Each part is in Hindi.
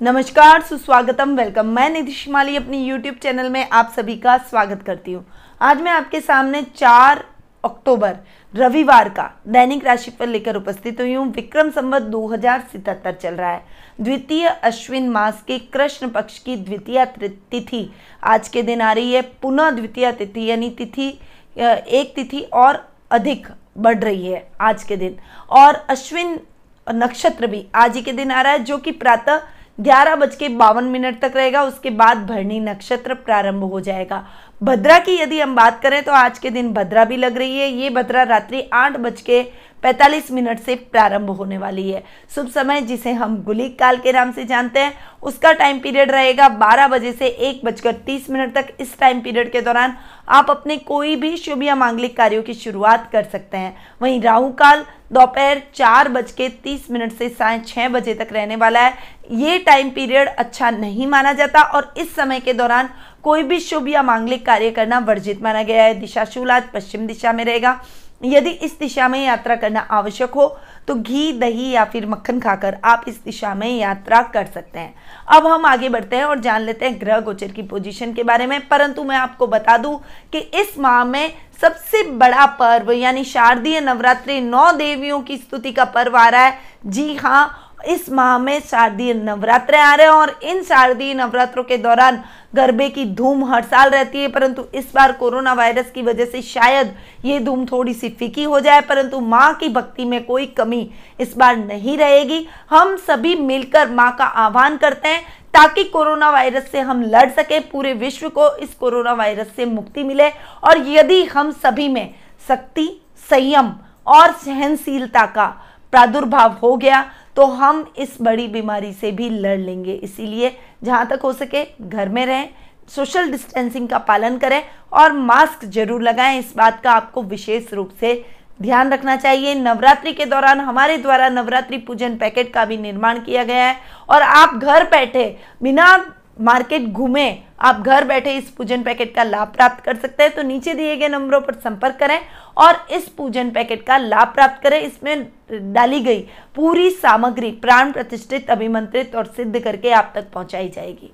नमस्कार, सुस्वागतम वेलकम मैं निधिश माली अपनी यूट्यूब चैनल में आप सभी का स्वागत करती हूँ। आज मैं आपके सामने 4 अक्टूबर, रविवार का दैनिक राशिफल लेकर उपस्थित हुई हूँ। विक्रम संवत दो चल रहा है। द्वितीय अश्विन मास के कृष्ण पक्ष की द्वितीय तिथि आज के दिन आ रही है। पुनः द्वितीय तिथि, यानी तिथि एक तिथि और अधिक बढ़ रही है आज के दिन। और अश्विन नक्षत्र भी आज ही के दिन आ रहा है, जो कि प्रातः ग्यारह बज के बावन मिनट तक रहेगा, उसके बाद भरणी नक्षत्र प्रारंभ हो जाएगा। भद्रा की यदि हम बात करें तो आज के दिन भद्रा भी लग रही है। ये भद्रा रात्रि आठ बज के पैंतालीस मिनट से प्रारंभ होने वाली है। शुभ समय, जिसे हम गुलिक काल के नाम से जानते हैं। उसका टाइम पीरियड रहेगा 12 बजे से एक बजकर तीस मिनट तक। इस टाइम पीरियड के दौरान आप अपने कोई भी शुभ या मांगलिक कार्यों की शुरुआत कर सकते हैं। वहीं राहु काल दोपहर चार बज के तीस मिनट से साय छः बजे तक रहने वाला है। ये टाइम पीरियड अच्छा नहीं माना जाता और इस समय के दौरान कोई भी शुभ या मांगलिक कार्य करना वर्जित माना गया है। दिशाशूल आज पश्चिम दिशा में रहेगा। यदि इस दिशा में यात्रा करना आवश्यक हो तो घी, दही या फिर मक्खन खाकर आप इस दिशा में यात्रा कर सकते हैं। अब हम आगे बढ़ते हैं और जान लेते हैं ग्रह गोचर की पोजीशन के बारे में। परंतु मैं आपको बता दूँ कि इस माह में सबसे बड़ा पर्व, यानी शारदीय नवरात्रि, नौ देवियों की स्तुति का पर्व आ रहा है। जी हाँ इस माह में शारदीय नवरात्र आ रहे हैं और इन शारदीय नवरात्रों के दौरान गरबे की धूम हर साल रहती है, परंतु इस बार कोरोना वायरस की वजह से शायद ये धूम थोड़ी सी फीकी हो जाए, परंतु माँ की भक्ति में कोई कमी इस बार नहीं रहेगी। हम सभी मिलकर माँ का आह्वान करते हैं ताकि कोरोना वायरस से हम लड़ सके, पूरे विश्व को इस कोरोना वायरस से मुक्ति मिले। और यदि हम सभी में शक्ति, संयम और सहनशीलता का प्रादुर्भाव हो गया तो हम इस बड़ी बीमारी से भी लड़ लेंगे। इसीलिए जहाँ तक हो सके घर में रहें सोशल डिस्टेंसिंग का पालन करें और मास्क ज़रूर लगाएँ। इस बात का आपको विशेष रूप से ध्यान रखना चाहिए। नवरात्रि के दौरान हमारे द्वारा नवरात्रि पूजन पैकेट का भी निर्माण किया गया है और आप घर बैठे बिना मार्केट घूमे, आप घर बैठे इस पूजन पैकेट का लाभ प्राप्त कर सकते हैं तो नीचे दिए गए नंबरों पर संपर्क करें और इस पूजन पैकेट का लाभ प्राप्त करें। इसमें डाली गई पूरी सामग्री प्राण प्रतिष्ठित, अभिमंत्रित और सिद्ध करके आप तक पहुंचाई जाएगी।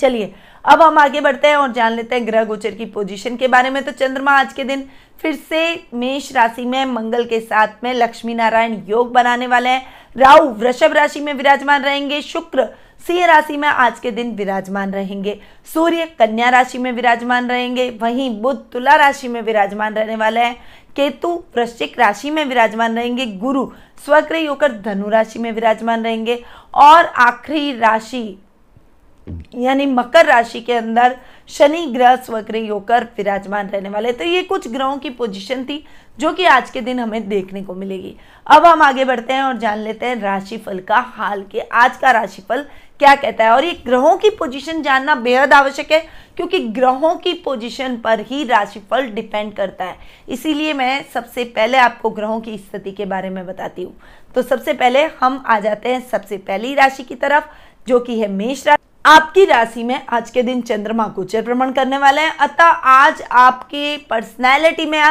चलिए, अब हम आगे बढ़ते हैं और जान लेते हैं ग्रह गोचर की पोजीशन के बारे में। तो चंद्रमा आज के दिन फिर से मेष राशि में, मंगल के साथ में, लक्ष्मी नारायण योग बनाने वाले हैं। राहु, वृषभ राशि में विराजमान रहेंगे, शुक्र सिंह राशि में आज के दिन विराजमान रहेंगे। सूर्य कन्या राशि में विराजमान रहेंगे। वहीं बुध तुला राशि में विराजमान रहने वाले हैं। केतु वृश्चिक राशि में विराजमान रहेंगे। गुरु स्वग्रही होकर धनु राशि में विराजमान रहेंगे। और आखिरी राशि, यानी मकर राशि के अंदर शनि ग्रह स्वग्रही होकर विराजमान रहने वाले। तो ये कुछ ग्रहों की पोजीशन थी जो कि आज के दिन हमें देखने को मिलेगी। अब हम आगे बढ़ते हैं और जान लेते हैं राशिफल का हाल के, आज का राशिफल क्या कहता है। और ये ग्रहों की पोजीशन जानना बेहद आवश्यक है, क्योंकि ग्रहों की पोजीशन पर ही राशिफल डिपेंड करता है। इसीलिए मैं सबसे पहले आपको ग्रहों की स्थिति के बारे में बताती हूँ। तो सबसे पहले हम आ जाते हैं सबसे पहली राशि की तरफ़, जो कि है मेष राशि आपकी राशि में आज के दिन चंद्रमा गोचर भ्रमण करने वाले हैं। अतः आज आपकी पर्सनैलिटी में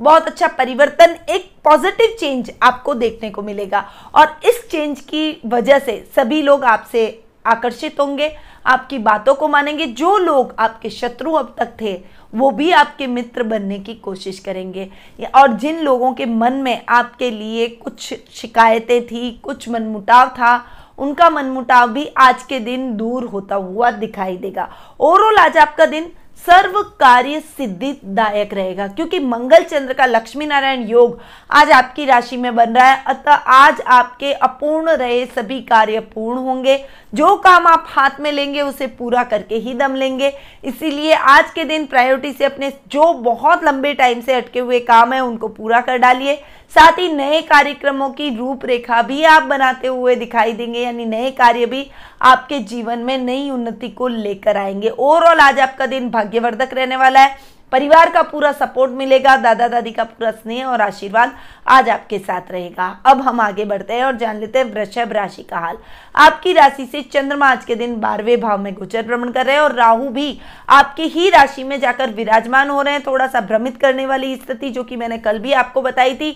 बहुत अच्छा परिवर्तन, एक पॉजिटिव चेंज आपको देखने को मिलेगा। और इस चेंज की वजह से सभी लोग आपसे आकर्षित होंगे, आपकी बातों को मानेंगे। जो लोग आपके शत्रु अब तक थे, वो भी आपके मित्र बनने की कोशिश करेंगे। और जिन लोगों के मन में आपके लिए कुछ शिकायतें थी, कुछ मनमुटाव था उनका मनमुटाव भी आज के दिन दूर होता हुआ दिखाई देगा। ओवरऑल आज आपका दिन सर्व कार्य सिद्धिदायक रहेगा, क्योंकि मंगल, चंद्र का लक्ष्मी नारायण योग आज आपकी राशि में बन रहा है। अतः आज आपके अपूर्ण रहे सभी कार्य पूर्ण होंगे। जो काम आप हाथ में लेंगे, उसे पूरा करके ही दम लेंगे। इसीलिए आज के दिन प्रायोरिटी से अपने जो बहुत लंबे टाइम से अटके हुए काम है, उनको पूरा कर डालिए। साथ ही नए कार्यक्रमों की रूपरेखा भी आप बनाते हुए दिखाई देंगे, यानी नए कार्य भी आपके जीवन में नई उन्नति को लेकर आएँगे। ओवरऑल आज आपका दिन भाग्यवर्धक रहने वाला है। परिवार का पूरा सपोर्ट मिलेगा दादा दादी का पूरा स्नेह और आशीर्वाद आज आपके साथ रहेगा। अब हम आगे बढ़ते हैं और जान लेते हैं वृषभ राशि का हाल। आपकी राशि से चंद्रमा आज के दिन बारहवें भाव में गोचर भ्रमण कर रहे हैं और राहु भी आपकी ही राशि में जाकर विराजमान हो रहे हैं। थोड़ा सा भ्रमित करने वाली स्थिति जो कि मैंने कल भी आपको बताई थी।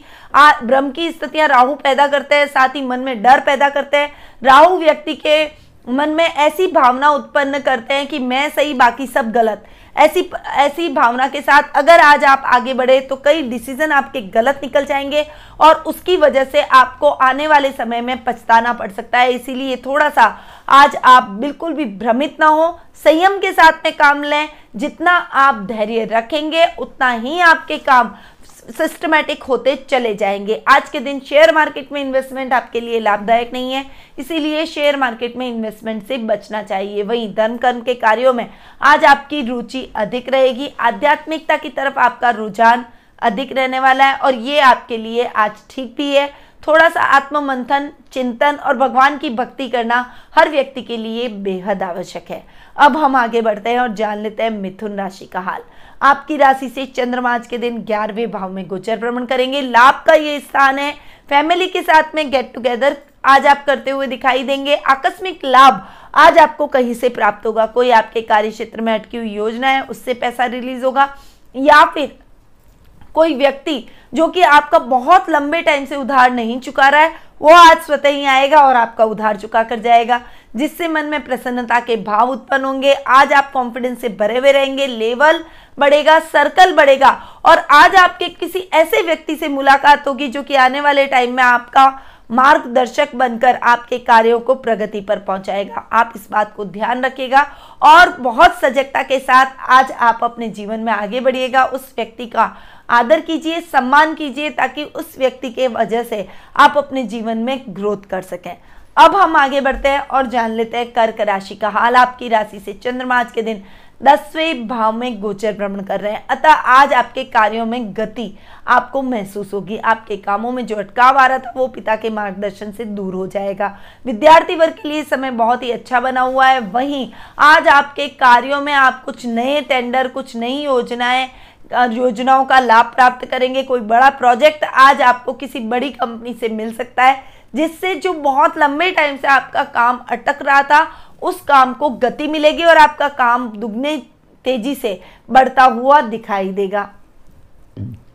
भ्रम की स्थितियाँ राहु पैदा करते हैं, साथ ही मन में डर पैदा करते हैं। राहु व्यक्ति के मन में ऐसी भावना उत्पन्न करते हैं कि मैं सही, बाकी सब गलत। ऐसी ऐसी भावना के साथ अगर आज आप आगे बढ़े तो कई डिसीज़न आपके गलत निकल जाएँगे और उसकी वजह से आपको आने वाले समय में पछताना पड़ सकता है। इसीलिए थोड़ा सा आज आप बिल्कुल भी भ्रमित ना हो। संयम के साथ में काम लें। जितना आप धैर्य रखेंगे, उतना ही आपके काम सिस्टमेटिक होते चले जाएँगे। आज के दिन शेयर मार्केट में इन्वेस्टमेंट आपके लिए लाभदायक नहीं है, इसीलिए शेयर मार्केट में इन्वेस्टमेंट से बचना चाहिए। वहीं धन कर्म के कार्यों में आज आपकी रुचि अधिक रहेगी। आध्यात्मिकता की तरफ़ आपका रुझान अधिक रहने वाला है और ये आपके लिए आज ठीक भी है। थोड़ा सा आत्म मंथन चिंतन और भगवान की भक्ति करना हर व्यक्ति के लिए बेहद आवश्यक है। अब हम आगे बढ़ते हैं और जान लेते हैं मिथुन राशि का हाल। आपकी राशि से चंद्रमा आज के दिन ग्यारहवें भाव में गोचर भ्रमण करेंगे। लाभ का ये स्थान है। फैमिली के साथ में गेट टुगेदर आज आप करते हुए दिखाई देंगे। आकस्मिक लाभ आज आपको कहीं से प्राप्त होगा। कोई आपके कार्य क्षेत्र में अटकी हुई योजना है, उससे पैसा रिलीज़ होगा। या फिर कोई व्यक्ति जो कि आपका बहुत लंबे टाइम से उधार नहीं चुका रहा है, वो आज स्वतः ही आएगा और आपका उधार चुका कर जाएगा। जिससे मन में प्रसन्नता के भाव उत्पन्न होंगे। आज आप कॉन्फिडेंस से भरे हुए रहेंगे। लेवल बढ़ेगा सर्कल बढ़ेगा और आज आपके किसी ऐसे व्यक्ति से मुलाकात होगी जो कि आने वाले टाइम में आपका मार्गदर्शक बनकर आपके कार्यों को प्रगति पर पहुंचाएगा। आप इस बात को ध्यान रखिएगा और बहुत सजगता के साथ आज आप अपने जीवन में आगे बढ़िएगा। उस व्यक्ति का आदर कीजिए, सम्मान कीजिए ताकि उस व्यक्ति के वजह से आप अपने जीवन में ग्रोथ कर सकें। अब हम आगे बढ़ते हैं और जान लेते हैं कर्क राशि का हाल। आपकी राशि से चंद्रमा आज के दिन दसवें भाव में गोचर भ्रमण कर रहे हैं। अतः आज आपके कार्यों में गति आपको महसूस होगी। आपके कामों में जो अटकाव आ रहा था, वो पिता के मार्गदर्शन से दूर हो जाएगा। विद्यार्थी वर्ग के लिए समय बहुत ही अच्छा बना हुआ है। वहीं आज आपके कार्यों में आप कुछ नए टेंडर, कुछ नई योजनाएँ योजनाओं का लाभ प्राप्त करेंगे। कोई बड़ा प्रोजेक्ट आज आपको किसी बड़ी कंपनी से मिल सकता है। जिससे जो बहुत लंबे टाइम से आपका काम अटक रहा था, उस काम को गति मिलेगी और आपका काम दुगने तेज़ी से बढ़ता हुआ दिखाई देगा।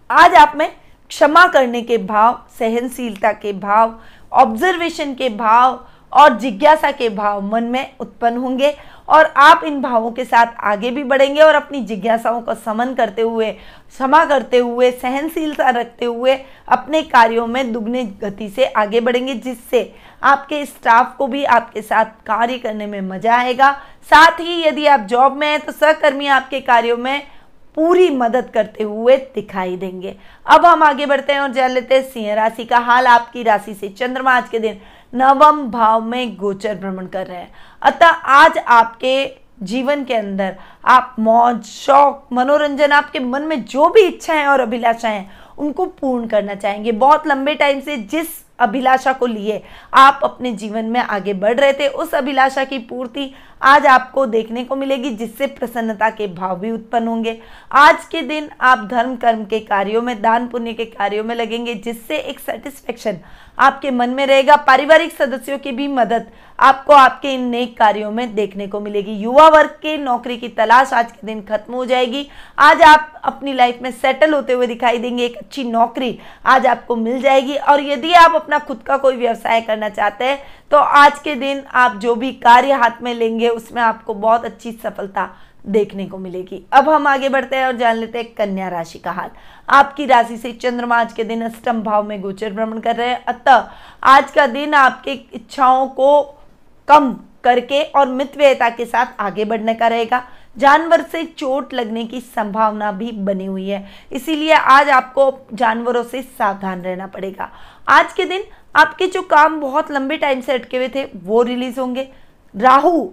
आज आप में क्षमा करने के भाव, सहनशीलता के भाव ऑब्जर्वेशन के भाव और जिज्ञासा के भाव मन में उत्पन्न होंगे और आप इन भावों के साथ आगे भी बढ़ेंगे और अपनी जिज्ञासाओं का समन करते हुए, क्षमा करते हुए, सहनशीलता रखते हुए अपने कार्यों में दुगने गति से आगे बढ़ेंगे, जिससे आपके स्टाफ को भी आपके साथ कार्य करने में मज़ा आएगा। साथ ही यदि आप जॉब में हैं तो सहकर्मी आपके कार्यों में पूरी मदद करते हुए दिखाई देंगे। अब हम आगे बढ़ते हैं और जान लेते हैं सिंह राशि का हाल। आपकी राशि से चंद्रमा आज के दिन नवम भाव में गोचर भ्रमण कर रहे हैं। अतः आज आपके जीवन के अंदर आप मौज, शौक, मनोरंजन, आपके मन में जो भी इच्छाएँ और अभिलाषाएँ उनको पूर्ण करना चाहेंगे। बहुत लंबे टाइम से जिस अभिलाषा को लिए आप अपने जीवन में आगे बढ़ रहे थे, उस अभिलाषा की पूर्ति आज आपको देखने को मिलेगी, जिससे प्रसन्नता के भाव भी उत्पन्न होंगे। आज के दिन आप धर्म, कर्म के कार्यों में, दान पुण्य के कार्यों में लगेंगे, जिससे एक सेटिस्फेक्शन आपके मन में रहेगा, पारिवारिक सदस्यों की भी मदद आपको आपके इन नेक कार्यों में देखने को मिलेगी। युवा वर्ग के नौकरी की तलाश आज के दिन खत्म हो जाएगी। आज आप अपनी लाइफ में सेटल होते हुए दिखाई देंगे, एक अच्छी नौकरी आज आपको मिल जाएगी। और यदि आप अपना खुद का कोई व्यवसाय करना चाहते हैं तो आज के दिन आप जो भी कार्य हाथ में लेंगे, उसमें आपको बहुत अच्छी सफलता देखने को मिलेगी। अब हम आगे बढ़ते हैं और जान लेते हैं कन्या राशि का हाल। आपकी राशि से चंद्रमा आज के दिन अष्टम भाव में गोचर भ्रमण कर रहे हैं। अतः आज का दिन आपके इच्छाओं को कम करके और मितव्ययता के साथ आगे बढ़ने का रहेगा। जानवर से चोट लगने की संभावना भी बनी हुई है। इसीलिए आज आपको जानवरों से सावधान रहना पड़ेगा। आज के दिन आपके जो काम बहुत लंबे टाइम से अटके हुए थे, वो रिलीज़ होंगे। राहु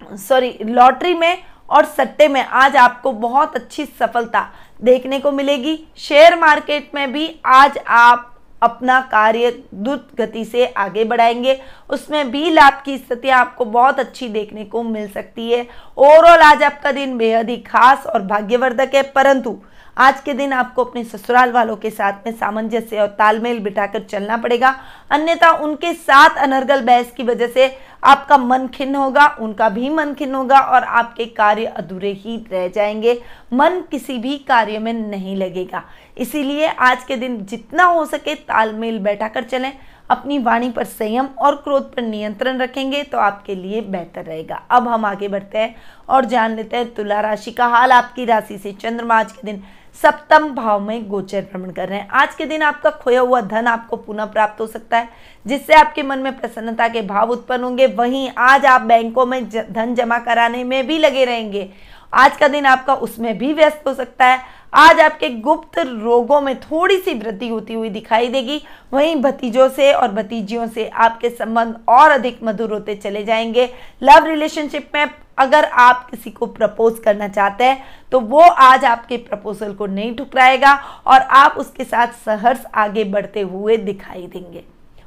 सॉरी, लॉटरी में और सट्टे में आज आपको बहुत अच्छी सफलता देखने को मिलेगी। शेयर मार्केट में भी आज आप अपना कार्य द्रुत गति से आगे बढ़ाएँगे। उसमें भी लाभ की स्थिति आपको बहुत अच्छी देखने को मिल सकती है। ओवरऑल आज आपका दिन बेहद ही खास और भाग्यवर्धक है, परंतु आज के दिन आपको अपने ससुराल वालों के साथ में सामंजस्य और तालमेल बिठाकर चलना पड़ेगा। अन्यथा उनके साथ अनर्गल बहस की वजह से आपका मन खिन्न होगा, उनका भी मन खिन्न होगा और आपके कार्य अधूरे ही रह जाएँगे। मन किसी भी कार्य में नहीं लगेगा। इसीलिए आज के दिन जितना हो सके तालमेल बैठा कर चलें। अपनी वाणी पर संयम और क्रोध पर नियंत्रण रखेंगे तो आपके लिए बेहतर रहेगा। अब हम आगे बढ़ते हैं और जान लेते हैं तुला राशि का हाल। आपकी राशि से चंद्रमा आज के दिन सप्तम भाव में गोचर भ्रमण कर रहे हैं। आज के दिन आपका खोया हुआ धन आपको पुनः प्राप्त हो सकता है, जिससे आपके मन में प्रसन्नता के भाव उत्पन्न होंगे। वहीं आज आप बैंकों में धन जमा कराने में भी लगे रहेंगे। आज का दिन आपका उसमें भी व्यस्त हो सकता है। आज आपके गुप्त रोगों में थोड़ी सी वृद्धि होती हुई दिखाई देगी। वहीं भतीजों से और भतीजियों से आपके संबंध और अधिक मधुर होते चले जाएँगे। लव रिलेशनशिप में अगर आप किसी को प्रपोज करना चाहते हैं तो वो आज आपके प्रपोजल को नहीं ठुकराएगा और आप उसके साथ सहर्ष आगे बढ़ते हुए दिखाई देंगे।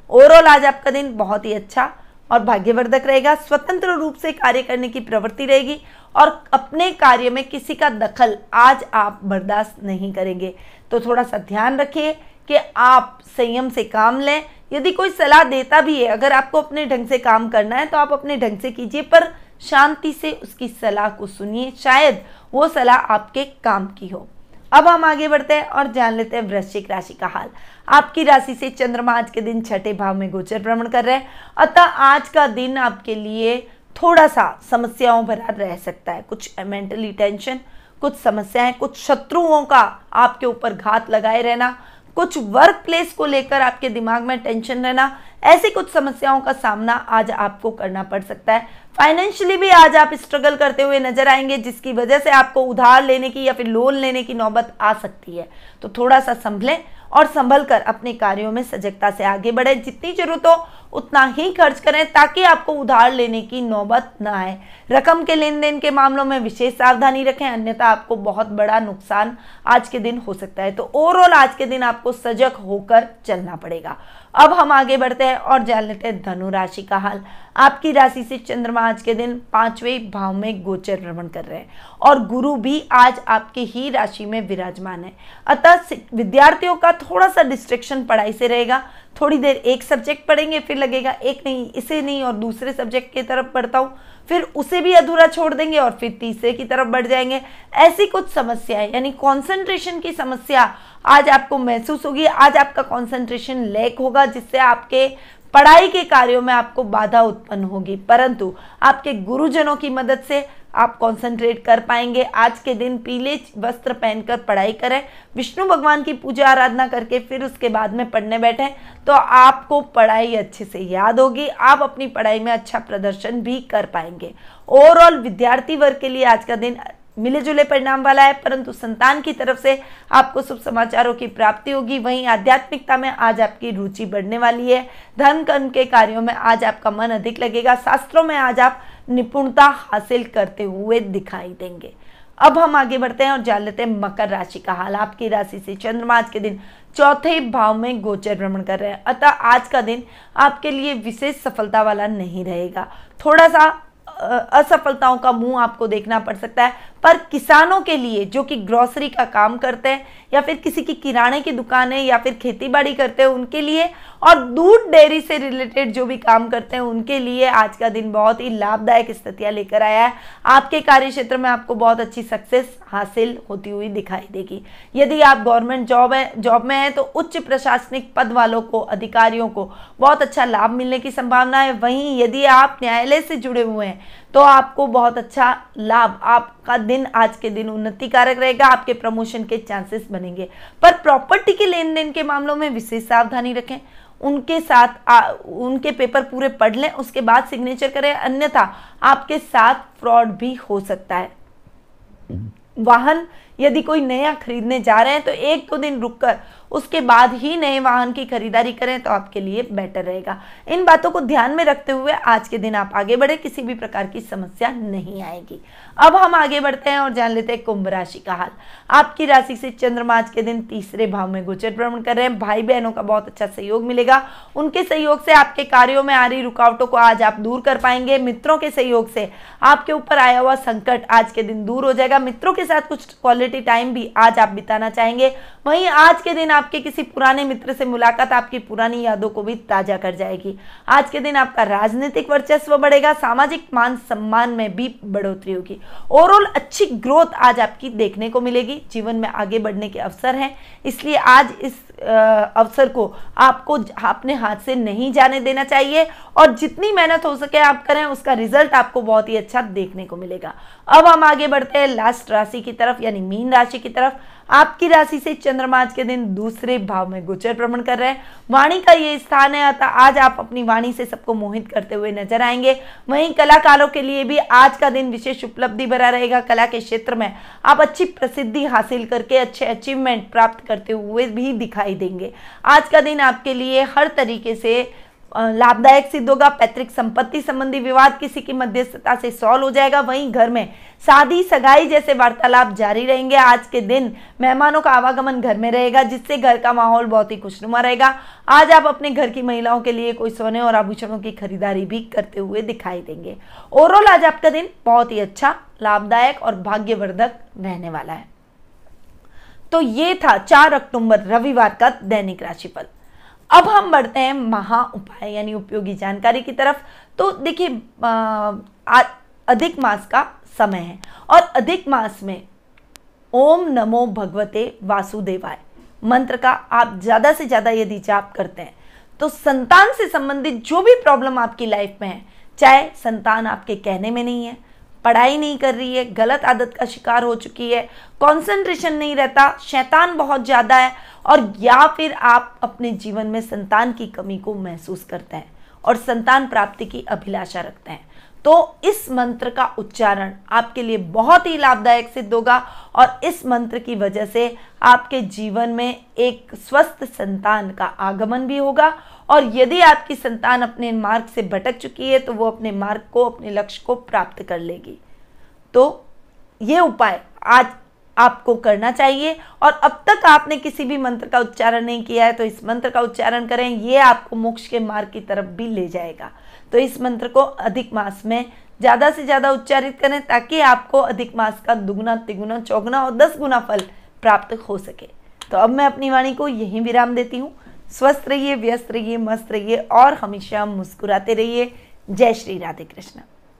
ओवरऑल आज आपका दिन बहुत ही अच्छा और भाग्यवर्धक रहेगा। स्वतंत्र रूप से कार्य करने की प्रवृत्ति रहेगी और अपने कार्य में किसी का दखल आज आप बर्दाश्त नहीं करेंगे। तो थोड़ा सा ध्यान रखिए कि आप संयम से काम लें। यदि कोई सलाह देता भी है, अगर आपको अपने ढंग से काम करना है तो आप अपने ढंग से कीजिए, पर शांति से उसकी सलाह को सुनिए। शायद वो सलाह आपके काम की हो। अब हम आगे बढ़ते हैं और जान लेते हैं वृश्चिक राशि का हाल। आपकी राशि से चंद्रमा आज के दिन छठे भाव में गोचर भ्रमण कर रहे हैं। अतः आज का दिन आपके लिए थोड़ा सा समस्याओं भरा रह सकता है। कुछ मेंटली टेंशन कुछ समस्याएँ, कुछ शत्रुओं का आपके ऊपर घात लगाए रहना, कुछ वर्क प्लेस को लेकर आपके दिमाग में टेंशन रहना, ऐसी कुछ समस्याओं का सामना आज आपको करना पड़ सकता है। फाइनेंशियली भी आज आप स्ट्रगल करते हुए नज़र आएँगे, जिसकी वजह से आपको उधार लेने की या फिर लोन लेने की नौबत आ सकती है। तो थोड़ा सा संभलें और संभल कर अपने कार्यों में सजगता से आगे बढ़ें। जितनी ज़रूरत हो उतना ही खर्च करें ताकि आपको उधार लेने की नौबत न आए। रकम के लेन देन के मामलों में विशेष सावधानी रखें, अन्यथा आपको बहुत बड़ा नुकसान आज के दिन हो सकता है। तो ओवरऑल आज के दिन आपको सजग होकर चलना पड़ेगा। अब हम आगे बढ़ते हैं और जान लेते हैं धनु राशि का हाल। आपकी राशि से चंद्रमा आज के दिन पाँचवें भाव में गोचर भ्रमण कर रहे हैं और गुरु भी आज आपके ही राशि में विराजमान है। अतः विद्यार्थियों का थोड़ा सा डिस्ट्रेक्शन पढ़ाई से रहेगा। थोड़ी देर एक सब्जेक्ट पढ़ेंगे, फिर लगेगा, एक नहीं, इसे नहीं और दूसरे सब्जेक्ट की तरफ़ पढ़ता हूँ। फिर उसे भी अधूरा छोड़ देंगे और फिर तीसरे की तरफ़ बढ़ जाएँगे। ऐसी कुछ समस्याएँ, यानी कंसंट्रेशन की समस्या आज आपको महसूस होगी। आज आपका कंसंट्रेशन लैक होगा, जिससे आपके पढ़ाई के कार्यों में आपको बाधा उत्पन्न होगी। परंतु आपके गुरुजनों की मदद से आप कंसंट्रेट कर पाएँगे। आज के दिन पीले वस्त्र पहनकर पढ़ाई करें, विष्णु भगवान की पूजा आराधना करके फिर उसके बाद में पढ़ने बैठें तो आपको पढ़ाई अच्छे से याद होगी। आप अपनी पढ़ाई में अच्छा प्रदर्शन भी कर पाएँगे। ओवरऑल विद्यार्थी वर्ग के लिए आज का दिन मिले जुले परिणाम वाला है, परंतु संतान की तरफ़ से आपको शुभ समाचारों की प्राप्ति होगी। वहीं आध्यात्मिकता में आज आपकी रुचि बढ़ने वाली है। धन, कर्म के कार्यों में आज आपका मन अधिक लगेगा। शास्त्रों में आज आप निपुणता हासिल करते हुए दिखाई देंगे। अब हम आगे बढ़ते हैं और जान लेते हैं मकर राशि का हाल। आपकी राशि से चंद्रमा आज के दिन चौथे भाव में गोचर भ्रमण कर रहे हैं। अतः आज का दिन आपके लिए विशेष सफलता वाला नहीं रहेगा। थोड़ा सा असफलताओं का मुँह आपको देखना पड़ सकता है। पर किसानों के लिए, जो कि ग्रोसरी का काम करते हैं, या फिर किसी की किराने की दुकान, या फिर खेती बाड़ी करते हैं, उनके लिए, और दूध डेयरी से रिलेटेड जो भी काम करते हैं, उनके लिए आज का दिन बहुत ही लाभदायक स्थितियाँ लेकर आया है। आपके कार्य क्षेत्र में आपको बहुत अच्छी सक्सेस हासिल होती हुई दिखाई देगी। यदि आप गवर्नमेंट जॉब है जॉब में है तो उच्च प्रशासनिक पद वालों को, अधिकारियों को बहुत अच्छा लाभ मिलने की संभावना है। वहीं यदि आप न्यायालय से जुड़े हुए हैं तो आपको बहुत अच्छा लाभ आपका दिन आज के दिन उन्नति कारक रहेगा आपके प्रमोशन के चांसेस बनेंगे। पर प्रॉपर्टी के लेन देन के मामलों में विशेष सावधानी रखें। उनके साथ आ, उनके पेपर पूरे पढ़ लें उसके बाद सिग्नेचर करें अन्यथा आपके साथ फ्रॉड भी हो सकता है। वाहन यदि कोई नया खरीदने जा रहे हैं तो एक दो दिन रुककर उसके बाद ही नए वाहन की खरीदारी करें तो आपके लिए बेटर रहेगा। इन बातों को ध्यान में रखते हुए आज के दिन आप आगे बढ़े, किसी भी प्रकार की समस्या नहीं आएगी। अब हम आगे बढ़ते हैं और जान लेते हैं कुंभ राशि का हाल। आपकी राशि से चंद्रमा आज के दिन तीसरे भाव में गोचर भ्रमण कर रहे हैं। भाई बहनों का बहुत अच्छा सहयोग मिलेगा। उनके सहयोग से आपके कार्यों में आ रही रुकावटों को आज आप दूर कर पाएँगे। मित्रों के सहयोग से आपके ऊपर आया हुआ संकट आज के दिन दूर हो जाएगा। मित्रों के साथ कुछ क्वालिटी टाइम भी आज आप बिताना चाहेंगे। वहीं आज के दिन आपके किसी पुराने मित्र से मुलाकात आपकी पुरानी यादों को भी ताज़ा कर जाएगी। आज के दिन आपका राजनीतिक वर्चस्व बढ़ेगा। सामाजिक मान सम्मान में भी बढ़ोतरी होगी। ओवरऑल अच्छी ग्रोथ आज आपकी देखने को मिलेगी। जीवन में आगे बढ़ने के अवसर हैं। इसलिए आज इस अवसर को आपको अपने हाथ से नहीं जाने देना चाहिए और जितनी मेहनत हो सके आप करें, उसका रिज़ल्ट आपको बहुत ही अच्छा देखने को मिलेगा। अब हम आगे बढ़ते हैं, लास्ट राशि की तरफ़, यानी मीन राशि की तरफ़। आपकी राशि से चंद्रमा आज के दिन दूसरे भाव में गोचर भ्रमण कर रहे हैं। वाणी का ये स्थान है, अतः आज आप अपनी वाणी से सबको मोहित करते हुए नज़र आएँगे। वहीं कलाकारों के लिए भी आज का दिन विशेष उपलब्धि भरा रहेगा। कला के क्षेत्र में आप अच्छी प्रसिद्धि हासिल करके अच्छे अचीवमेंट प्राप्त करते हुए भी दिखाई देंगे। आज का दिन आपके लिए हर तरीके से लाभदायक सिद्ध होगा। पैतृक संपत्ति संबंधी विवाद किसी की मध्यस्थता से सॉल्व हो जाएगा। वहीं घर में शादी सगाई जैसे वार्तालाप जारी रहेंगे। आज के दिन मेहमानों का आवागमन घर में रहेगा, जिससे घर का माहौल बहुत ही खुशनुमा रहेगा। आज आप अपने घर की महिलाओं के लिए कोई सोने और आभूषणों की खरीदारी भी करते हुए दिखाई देंगे। ओवरऑल आज आपका दिन बहुत ही अच्छा लाभदायक और भाग्यवर्धक रहने वाला है। तो ये था चार अक्टूबर, रविवार का दैनिक राशिफल। अब हम बढ़ते हैं महा उपाय, यानी उपयोगी जानकारी की तरफ़। तो देखिए अधिक मास का समय है और अधिक मास में ओम नमो भगवते वासुदेवाय मंत्र का आप ज़्यादा से ज़्यादा यदि जाप करते हैं तो संतान से संबंधित जो भी प्रॉब्लम आपकी लाइफ में है, चाहे संतान आपके कहने में नहीं है पढ़ाई नहीं कर रही है, गलत आदत का शिकार हो चुकी है कंसंट्रेशन नहीं रहता, शैतान बहुत ज़्यादा है और या फिर आप अपने जीवन में संतान की कमी को महसूस करते हैं और संतान प्राप्ति की अभिलाषा रखते हैं। तो इस मंत्र का उच्चारण आपके लिए बहुत ही लाभदायक सिद्ध होगा और इस मंत्र की वजह से आपके जीवन में एक स्वस्थ संतान का आगमन भी होगा। और यदि आपकी संतान अपने मार्ग से भटक चुकी है तो वो अपने मार्ग को, अपने लक्ष्य को प्राप्त कर लेगी। तो ये उपाय आज आपको करना चाहिए और अब तक आपने किसी भी मंत्र का उच्चारण नहीं किया है तो इस मंत्र का उच्चारण करें। ये आपको मोक्ष के मार्ग की तरफ़ भी ले जाएगा। तो इस मंत्र को अधिक मास में ज़्यादा से ज़्यादा उच्चारित करें ताकि आपको अधिक मास का दुगुना, तिगुना, चौगुना और दस गुना फल प्राप्त हो सके। तो अब मैं अपनी वाणी को यहीं विराम देती हूँ। स्वस्थ रहिए, व्यस्त रहिए, मस्त रहिए और हमेशा मुस्कुराते रहिए। जय श्री राधे कृष्ण।